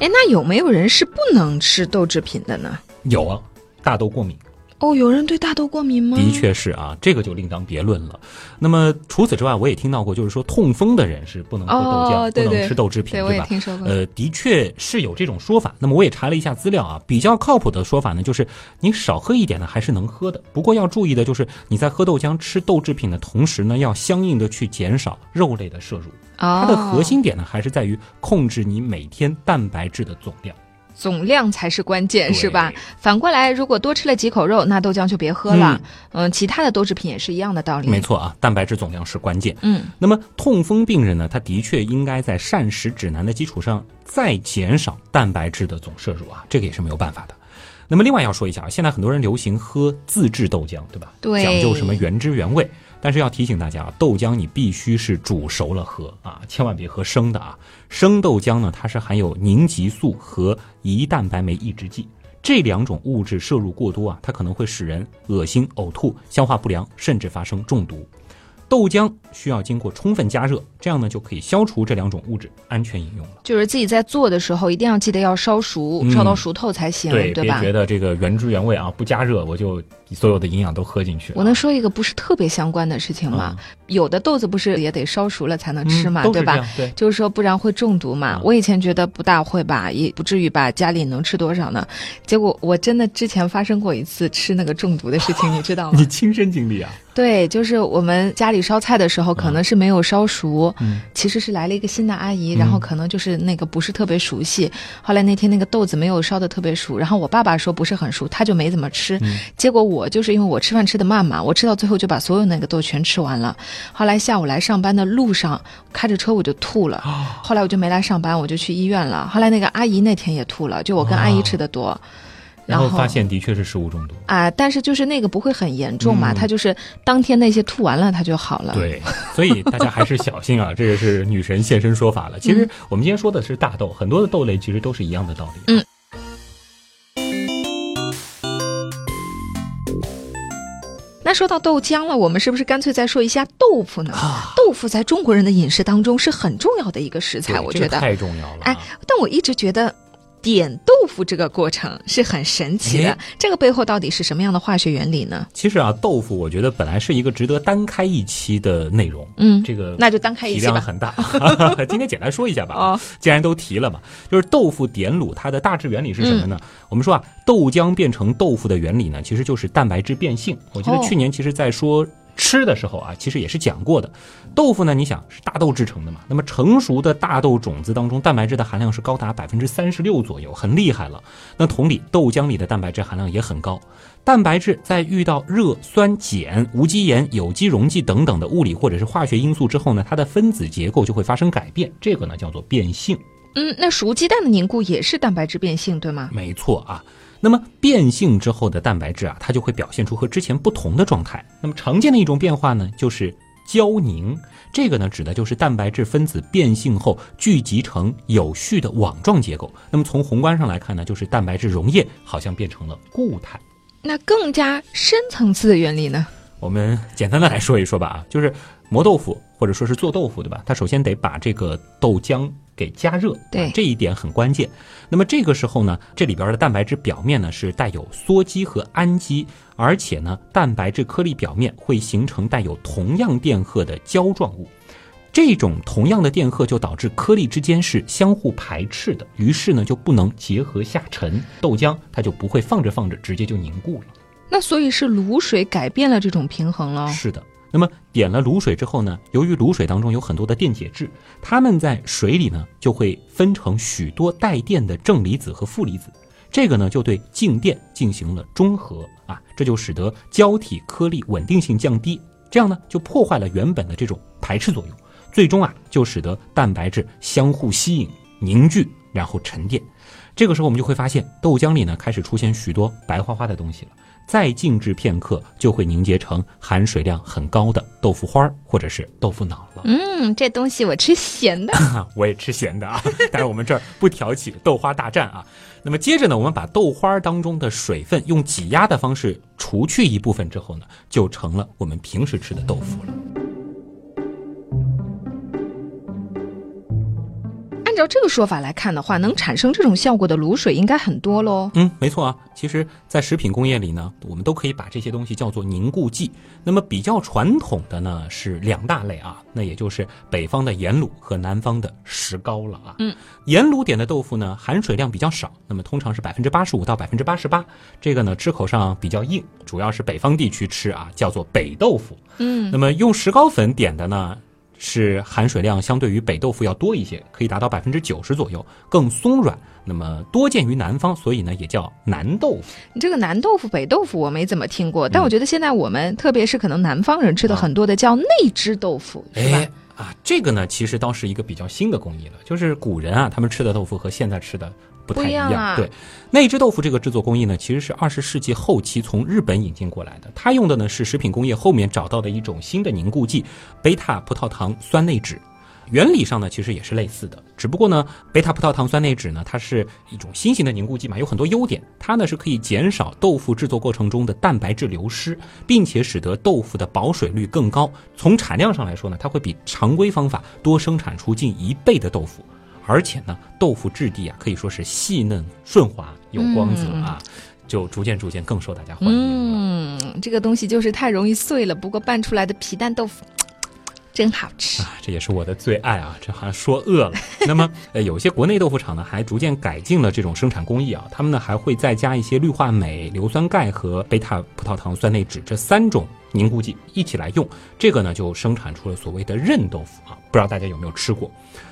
哎，那有没有人是不能吃豆制品的呢？有啊，大豆过敏。哦，有人对大豆过敏吗？的，确是啊，这个就另当别论了。那么除此之外，我也听到过，就是说痛风的人是不能喝豆浆，哦对对不能吃豆制品，对我也吧？听说过。呃，的确是有这种说法。那么我也查了一下资料啊，比较靠谱的说法呢，就是你少喝一点呢，还是能喝的。不过要注意的就是你在喝豆浆、吃豆制品的同时呢，要相应的去减少肉类的摄入。它它的核心点呢，还是在于控制你每天蛋白质的总量。总量才是关键，是吧？反过来，如果多吃了几口肉，那豆浆就别喝了。嗯其他的豆制品也是一样的道理。没。错啊，蛋白质总量是关键。嗯，那么痛风病人呢，他的确应该在膳食指南的基础上再减少蛋白质的总摄入啊，这个也是没有办法的。那么另外要说一下啊，现在很多人流行喝自制豆浆，对吧？对讲究什么原汁原味。但是要提醒大家啊，豆浆你必须是煮熟了喝啊，千万别喝生的啊。生豆浆呢，它是含有凝集素和胰蛋白酶抑制剂。这两种物质摄入过多啊，它可能会使人恶心、呕吐、消化不良，甚至发生中毒。豆浆需要经过充分加热，这样呢就可以消除这两种物质，安全饮用了。就是自己在做的时候，一定要记得要烧熟，嗯烧到熟透才行，对，别吧？觉得这个原汁原味啊，不加热我就所有的营养都喝进去了。我能说一个不是特别相关的事情吗？有的豆子不是也得烧熟了才能吃嘛，嗯、对吧？对，就是说，不然会中毒嘛。嗯我以前觉得不大会吧，也不至于吧，家里能吃多少呢？结果我真的之前发生过一次吃那个中毒的事情，你知道吗你？亲身经历啊？对，就是我们家里烧菜的时候，可能是没有烧熟，嗯其实是来了一个新的阿姨，嗯然后可能就是那个不是特别熟悉。后来那天那个豆子没有烧的特别熟，然后我爸爸说不是很熟，他就没怎么吃。嗯结果我就是因为我吃饭吃的慢嘛，我吃到最后就把所有那个豆全吃完了。后来下午来上班的路上，开着车我就吐了。后来我就没来上班，我就去医院了。后来那个阿姨那天也吐了，就我跟阿姨吃的多。然后后发现的确是食物中毒。啊、但是就是那个不会很严重嘛，嗯他就是当天那些吐完了，他就好了。对，所以大家还是小心啊，这个是女神现身说法了。其实我们今天说的是大豆，很多的豆类其实都是一样的道理。嗯那说到豆浆了，我们是不是干脆再说一下豆腐呢？啊，豆腐在中国人的饮食当中是很重要的一个食材，我觉得。太重要了、啊。哎，但我一直觉得点豆腐这个过程是很神奇的哎，这个背后到底是什么样的化学原理呢？其实啊，豆腐我觉得本来是一个值得单开一期的内容。嗯，这个那就单开一体期吧。量很大，今天简单说一下吧。哦，既然都提了嘛，就是豆腐点卤，它的大致原理是什么呢？嗯我们说啊，豆浆变成豆腐的原理呢，其实就是蛋白质变性。我记得哦去年其实在说吃的时候啊，其实也是讲过的。豆腐呢，你想是大豆制成的嘛，那么成熟的大豆种子当中，蛋白质的含量是高达百分之三十六左右，很厉害了。那同理，豆浆里的蛋白质含量也很高。蛋白质在遇到热、酸、碱、无机盐、有机溶剂等等的物理或者是化学因素之后呢，它的分子结构就会发生改变，这个呢叫做变性。嗯，那熟鸡蛋的凝固也是蛋白质变性，对吗？没错啊。那么变性之后的蛋白质啊，它就会表现出和之前不同的状态。那么常见的一种变化呢，就是胶凝。这个呢，指的就是蛋白质分子变性后聚集成有序的网状结构。那么从宏观上来看呢，就是蛋白质溶液好像变成了固态。那更加深层次的原理呢？我们简单的来说一说吧啊，就是磨豆腐或者说是做豆腐对吧？它首先得把这个豆浆给加热，对啊这一点很关键。那么这个时候呢，这里边的蛋白质表面呢是带有羧基和氨基，而且呢，蛋白质颗粒表面会形成带有同样电荷的胶状物。这种同样的电荷就导致颗粒之间是相互排斥的，于是呢就不能结合下沉，豆浆它就不会放着放着直接就凝固了。那所以是卤水改变了这种平衡了。是的，那么点了卤水之后呢，由于卤水当中有很多的电解质，它们在水里呢就会分成许多带电的正离子和负离子，这个呢就对静电进行了中和啊，这就使得胶体颗粒稳定性降低，这样呢就破坏了原本的这种排斥作用，最终啊就使得蛋白质相互吸引凝聚，然后沉淀。这个时候我们就会发现豆浆里呢开始出现许多白花花的东西了。再静置片刻，就会凝结成含水量很高的豆腐花或者是豆腐脑了。嗯，这东西我吃咸的，我也吃咸的啊。但是我们这儿不挑起豆花大战啊。那么接着呢，我们把豆花当中的水分用挤压的方式除去一部分之后呢，就成了我们平时吃的豆腐了。按照这个说法来看的话，能产生这种效果的卤水应该很多喽。嗯，没错啊。其实，在食品工业里呢，我们都可以把这些东西叫做凝固剂。那么，比较传统的呢是两大类啊，那也就是北方的盐卤和南方的石膏了啊。嗯，盐卤点的豆腐呢，含水量比较少，那么通常是百分之八十五到百分之八十八。这个呢，吃口上比较硬，主要是北方地区吃啊，叫做北豆腐。嗯，那么用石膏粉点的呢？是含水量相对于北豆腐要多一些，可以达到百分之九十左右，更松软。那么多见于南方，所以呢也叫南豆腐。你这个南豆腐、北豆腐我没怎么听过，但我觉得现在我们特别是可能南方人吃的很多的叫内汁豆腐，是吧？啊，这个呢其实倒是一个比较新的工艺了，就是古人啊他们吃的豆腐和现在吃的。不太一样，对，内汁豆腐这个制作工艺呢，其实是二十世纪后期从日本引进过来的。它用的呢是食品工业后面找到的一种新的凝固剂——贝塔葡萄糖酸内酯。原理上呢其实也是类似的，只不过呢贝塔葡萄糖酸内酯呢它是一种新型的凝固剂嘛，有很多优点。它呢是可以减少豆腐制作过程中的蛋白质流失，并且使得豆腐的保水率更高。从产量上来说呢，它会比常规方法多生产出近一倍的豆腐。而且呢，豆腐质地啊可以说是细嫩顺滑有光泽啊，就逐渐逐渐更受大家欢迎了。嗯，这个东西就是太容易碎了，不过拌出来的皮蛋豆腐真好吃啊！这也是我的最爱啊！这好像说饿了。那么，呃，有些国内豆腐厂呢还逐渐改进了这种生产工艺啊，他们呢还会再加一些氯化镁、硫酸钙和贝塔葡萄糖酸内酯这三种凝固剂一起来用，这个呢就生产出了所谓的韧豆腐啊。不知道大家有没有吃过？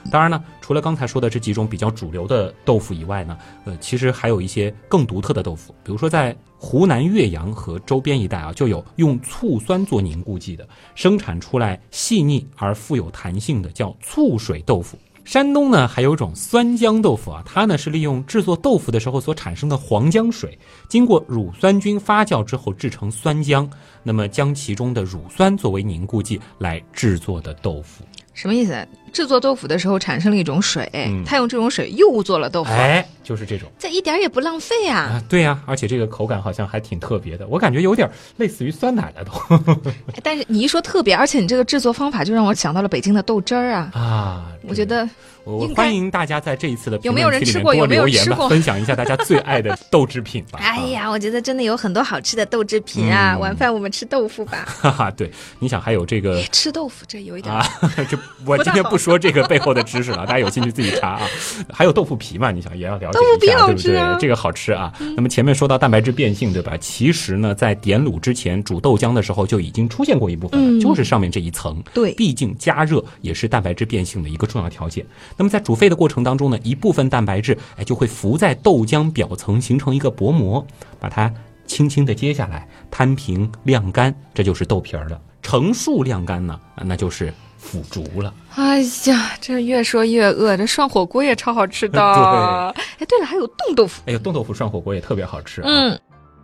当然呢，除了刚才说的这几种比较主流的豆腐以外呢，呃，其实还有一些更独特的豆腐。比如说在湖南岳阳和周边一带啊，就有用醋酸做凝固剂的，生产出来细腻而富有弹性的叫醋水豆腐。山东呢还有种酸浆豆腐啊，它呢是利用制作豆腐的时候所产生的黄浆水，经过乳酸菌发酵之后制成酸浆，那么将其中的乳酸作为凝固剂来制作的豆腐。什么意思？制作豆腐的时候产生了一种水，他用这种水又做了豆腐，哎，就是这种，这一点也不浪费啊！啊，对呀，而且这个口感好像还挺特别的，我感觉有点类似于酸奶了都。但是你一说特别，而且你这个制作方法就让我想到了北京的豆汁儿啊！啊，我觉得。我欢迎大家在这一次的有没有人吃过？有没有吃过？分享一下大家最爱的豆制品吧。哎呀，我觉得真的有很多好吃的豆制品啊！晚饭我们吃豆腐吧。哈哈，对，你想还有这个吃豆腐，这有一点啊。这我今天不说这个背后的知识了，大家有兴趣自己查啊。还有豆腐皮嘛？你想也要了解一下，对不对？这个好吃啊。那么前面说到蛋白质变性，对吧？其实呢，在点卤之前煮豆浆的时候就已经出现过一部分，就是上面这一层。对，毕竟加热也是蛋白质变性的一个重要条件。那么在煮沸的过程。当中呢，一部分蛋白质哎就会浮在豆浆表层，形成一个薄膜，把它轻轻的揭下来，摊平晾干，这就是豆皮儿了。成束晾干呢，那就是腐竹了。哎呀，这越说越饿，这涮火锅也超好吃的。对，哎，对了，还有冻豆腐。哎呦，冻豆腐涮火锅也特别好吃。嗯，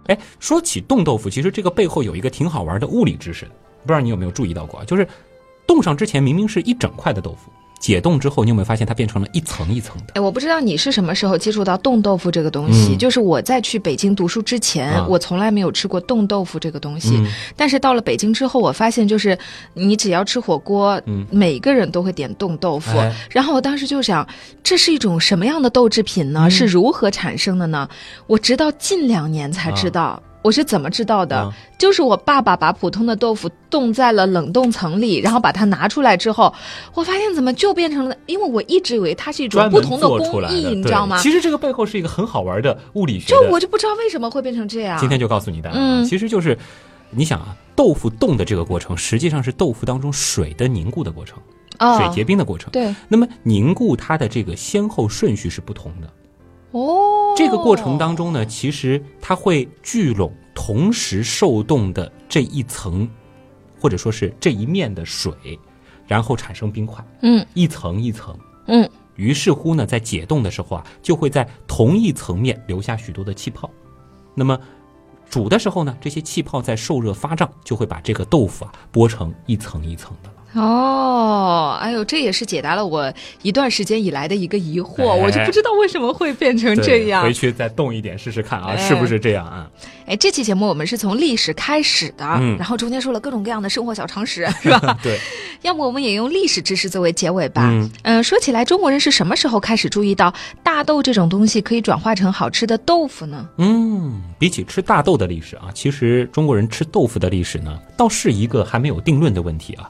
哎，说起冻豆腐，其实这个背后有一个挺好玩的物理知识，不知道你有没有注意到过啊？就是冻上之前明明是一整块的豆腐。解冻之后，你有没有发现它变成了一层一层的？哎，我不知道你是什么时候接触到冻豆腐这个东西。就是我在去北京读书之前，我从来没有吃过冻豆腐这个东西。但是到了北京之后，我发现就是你只要吃火锅，每个人都会点冻豆腐。然后我当时就想，这是一种什么样的豆制品呢？是如何产生的呢？我直到近两年才知道。我是怎么知道的？就是我爸爸把普通的豆腐冻在了冷冻层里，然后把它拿出来之后，我发现怎么就变成了？因为我一直以为它是一种不同的工艺，你知道吗？其实这个背后是一个很好玩的物理学。就我就不知道为什么会变成这样。今天就告诉你大家，其实就是你想啊，豆腐冻的这个过程，实际上是豆腐当中水的凝固的过程，哦水结冰的过程。对那么凝固它的这个先后顺序是不同的。哦，这个过程当中呢，其实它会聚拢同时受冻的这一层，或者说是这一面的水，然后产生冰块，嗯一层一层。嗯于是乎呢，在解冻的时候啊，就会在同一层面留下许多的气泡。那么煮的时候呢，这些气泡在受热发胀，就会把这个豆腐啊剥成一层一层的了。哦，哎呦，这也是解答了我一段时间以来的一个疑惑，哎我就不知道为什么会变成这样回。去再动一点试试看啊，哎是不是这样啊？哎，这期节目我们是从历史开始的，嗯然后中间说了各种各样的生活小常识，是吧？对，要么我们也用历史知识作为结尾吧。嗯嗯、说起来，中国人是什么时候开始注意到大豆这种东西可以转化成好吃的豆腐呢？嗯，比起吃大豆的历史啊，其实中国人吃豆腐的历史呢，倒是一个还没有定论的问题啊。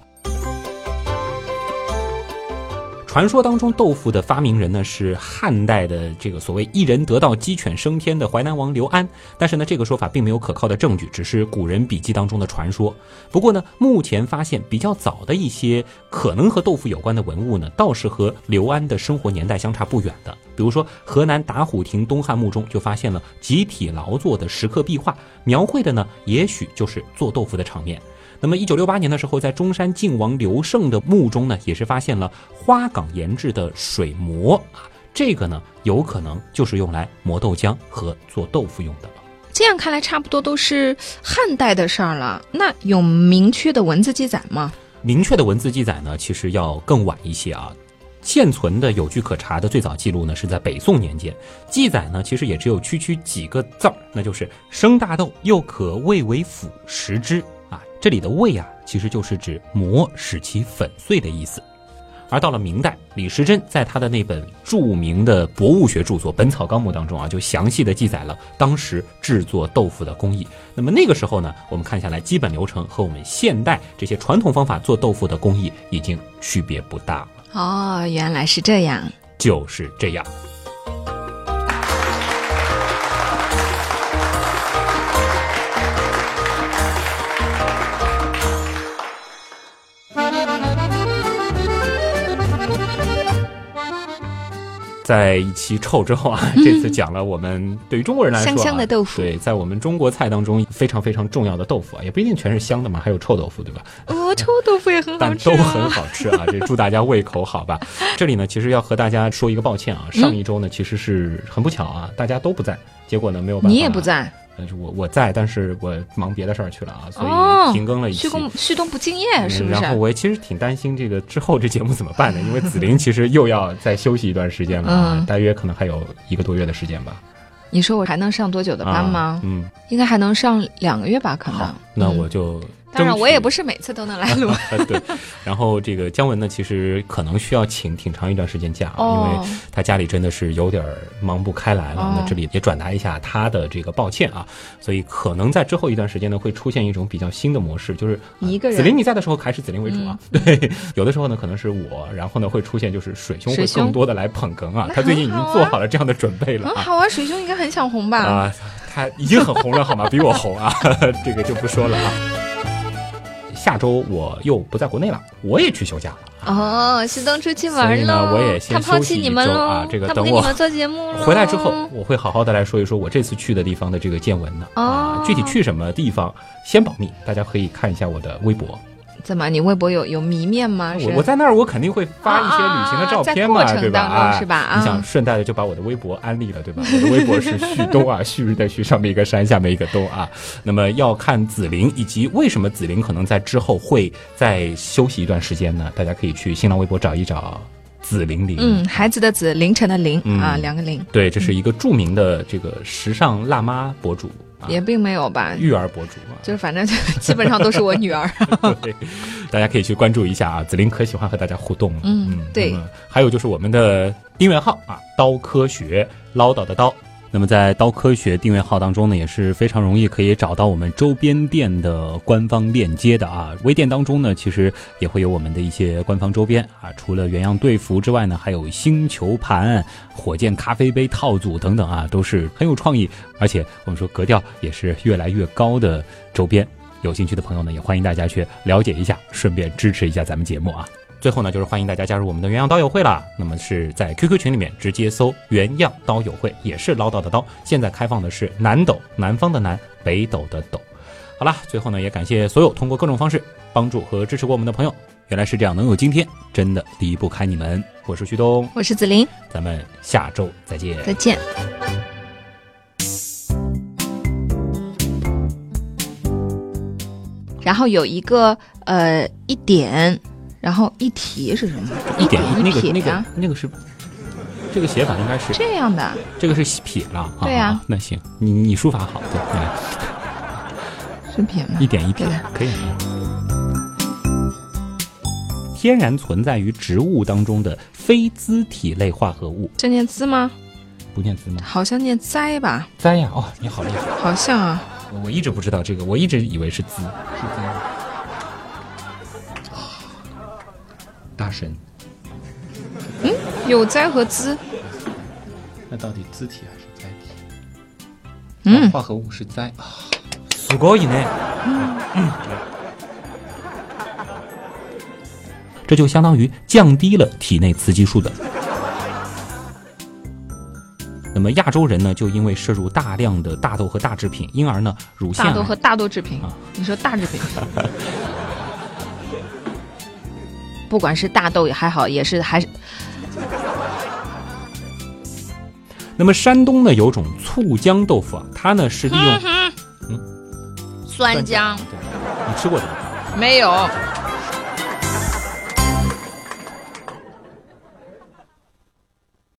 传说当中，豆腐的发明人呢是汉代的这个所谓一人得道鸡犬升天的淮南王刘安，但是呢，这个说法并没有可靠的证据，只是古人笔记当中的传说。不过呢，目前发现比较早的一些可能和豆腐有关的文物呢，倒是和刘安的生活年代相差不远的。比如说，河南打虎亭东汉墓中就发现了集体劳作的石刻壁画，描绘的呢，也许就是做豆腐的场面。那么，一九六八年的时候，在中山靖王刘胜的墓中呢，也是发现了花岗岩制的水磨啊，这个呢，有可能就是用来磨豆浆和做豆腐用的了。这样看来，差不多都是汉代的事儿了。那有明确的文字记载吗？明确的文字记载呢，其实要更晚一些啊。现存的有据可查的最早记录呢，是在北宋年间，记载呢其实也只有区区几个字儿，那就是生大豆又可味为腐食之啊。这里的味啊，其实就是指磨使其粉碎的意思。而到了明代，李时珍在他的那本著名的博物学著作《本草纲目》当中啊，就详细的记载了当时制作豆腐的工艺。那么那个时候呢，我们看下来，基本流程和我们现代这些传统方法做豆腐的工艺已经区别不大了。哦，原来是这样。就是这样。在一期臭之后啊，这次讲了我们对于中国人来说、啊、香香的豆腐对，在我们中国菜当中非常非常重要的豆腐啊，也不一定全是香的嘛，还有臭豆腐，对吧？哦，臭豆腐也很好吃、啊，都很好吃啊！这祝大家胃口好吧。这里呢，其实要和大家说一个抱歉啊，上一周呢，其实是很不巧啊，大家都不在，结果呢没有办法，你也不，在，但是我我在，但是我忙别的事儿去了啊，所哦以停更了一期。旭东，旭东不敬业，嗯是不是？然后我也其实挺担心这个之后这节目怎么办的？因为子玲其实又要再休息一段时间了啊，嗯大约可能还有一个多月的时间吧。你说我还能上多久的班吗？啊嗯，应该还能上两个月吧，可能。，那嗯我就当然，我也不是。每次都能来录。对，然后这个姜文呢，其实可能需要请挺长一段时间假，因哦为他家里真的是有点儿忙不开来了。哦那这里也转达一下他的这个抱歉啊，所以可能在之后一段时间呢，会出现一种比较新的模式，就是一个人嗯子林你在的时候还是子林为主啊，对，有的时候呢可能是我，然后呢会出现就是水兄会更多的来捧哏啊那，他最近已经做好了这样的准备了啊。很好啊，水兄应该很想红吧？啊，他已经很红了，好吗？比我红啊，这个就不说了啊。下周我又不在国内了，我也去休假了。哦，熄灯出去玩所以呢，我也先休息一弃你们喽，周啊这个等我做节目。回来之后，我会好好的来说一说我这次去的地方的这个见闻的、啊哦，具体去什么地方先保密，大家可以看一下我的微博。怎么？你微博有有迷面吗？我我在那儿，我肯定会发一些旅行的照片嘛，对吧？啊，是吧啊你想顺带的就把我的微博安利了，对吧？我的微博是旭东啊，旭日的旭，上面一个山，下面一个东啊。那么要看紫菱以及为什么紫菱可能在之后会再休息一段时间呢？大家可以去新浪微博找一找紫玲玲。嗯，孩子的子，凌晨的凌、嗯啊，两个零，对，这是一个著名的这个时尚辣妈博主啊，也并没有吧，育儿博主啊。就是反正就基本上都是我女儿。对，大家可以去关注一下啊，紫琳可喜欢和大家互动了。嗯对还有就是我们的订阅号啊，刀科学唠叨的刀。那么在刀科学订阅号当中呢，也是非常容易可以找到我们周边店的官方链接的啊。微店当中呢，其实也会有我们的一些官方周边啊，除了原样队服之外呢，还有星球盘、火箭咖啡杯套组等等啊，都是很有创意，而且我们说格调也是越来越高的周边。有兴趣的朋友呢，也欢迎大家去了解一下，顺便支持一下咱们节目啊。最后呢，就是欢迎大家加入我们的原样刀友会啦。那么是在 QQ 群里面直接搜“原样刀友会”，也是唠叨的叨。现在开放的是南斗，南方的南，北斗的斗。好啦，最后呢，也感谢所有通过各种方式帮助和支持过我们的朋友。原来是这样，能有今天，真的离不开你们。我是旭东，我是子琳，咱们下周再见。再见。然后有一个呃一点，然后一提是什么？一点一那个那个那个是这个写法应该是这样的，这个是撇了啊。对呀啊那行，你你书法好，对，来是撇吗？一点一撇可以。天然存在于植物当中的非甾体类化合物，这念滋吗？不念字吗？好像念栽吧，栽呀！哦，你好厉害！好像啊。我我一直不知道这个，我一直以为是滋，是滋大神，有栽和滋，那到底字体还是载体？嗯，化合物是载啊，すごいね。这就相当于降低了体内雌激素的。那么亚洲人呢，就因为摄入大量的大豆和大制品，因而呢，乳腺癌大豆和大豆制品啊。你说大制品， 不管是大豆也还好，也是 还是那么山东呢有种醋浆豆腐啊，它呢是利用嗯酸浆你吃过的吗？没有。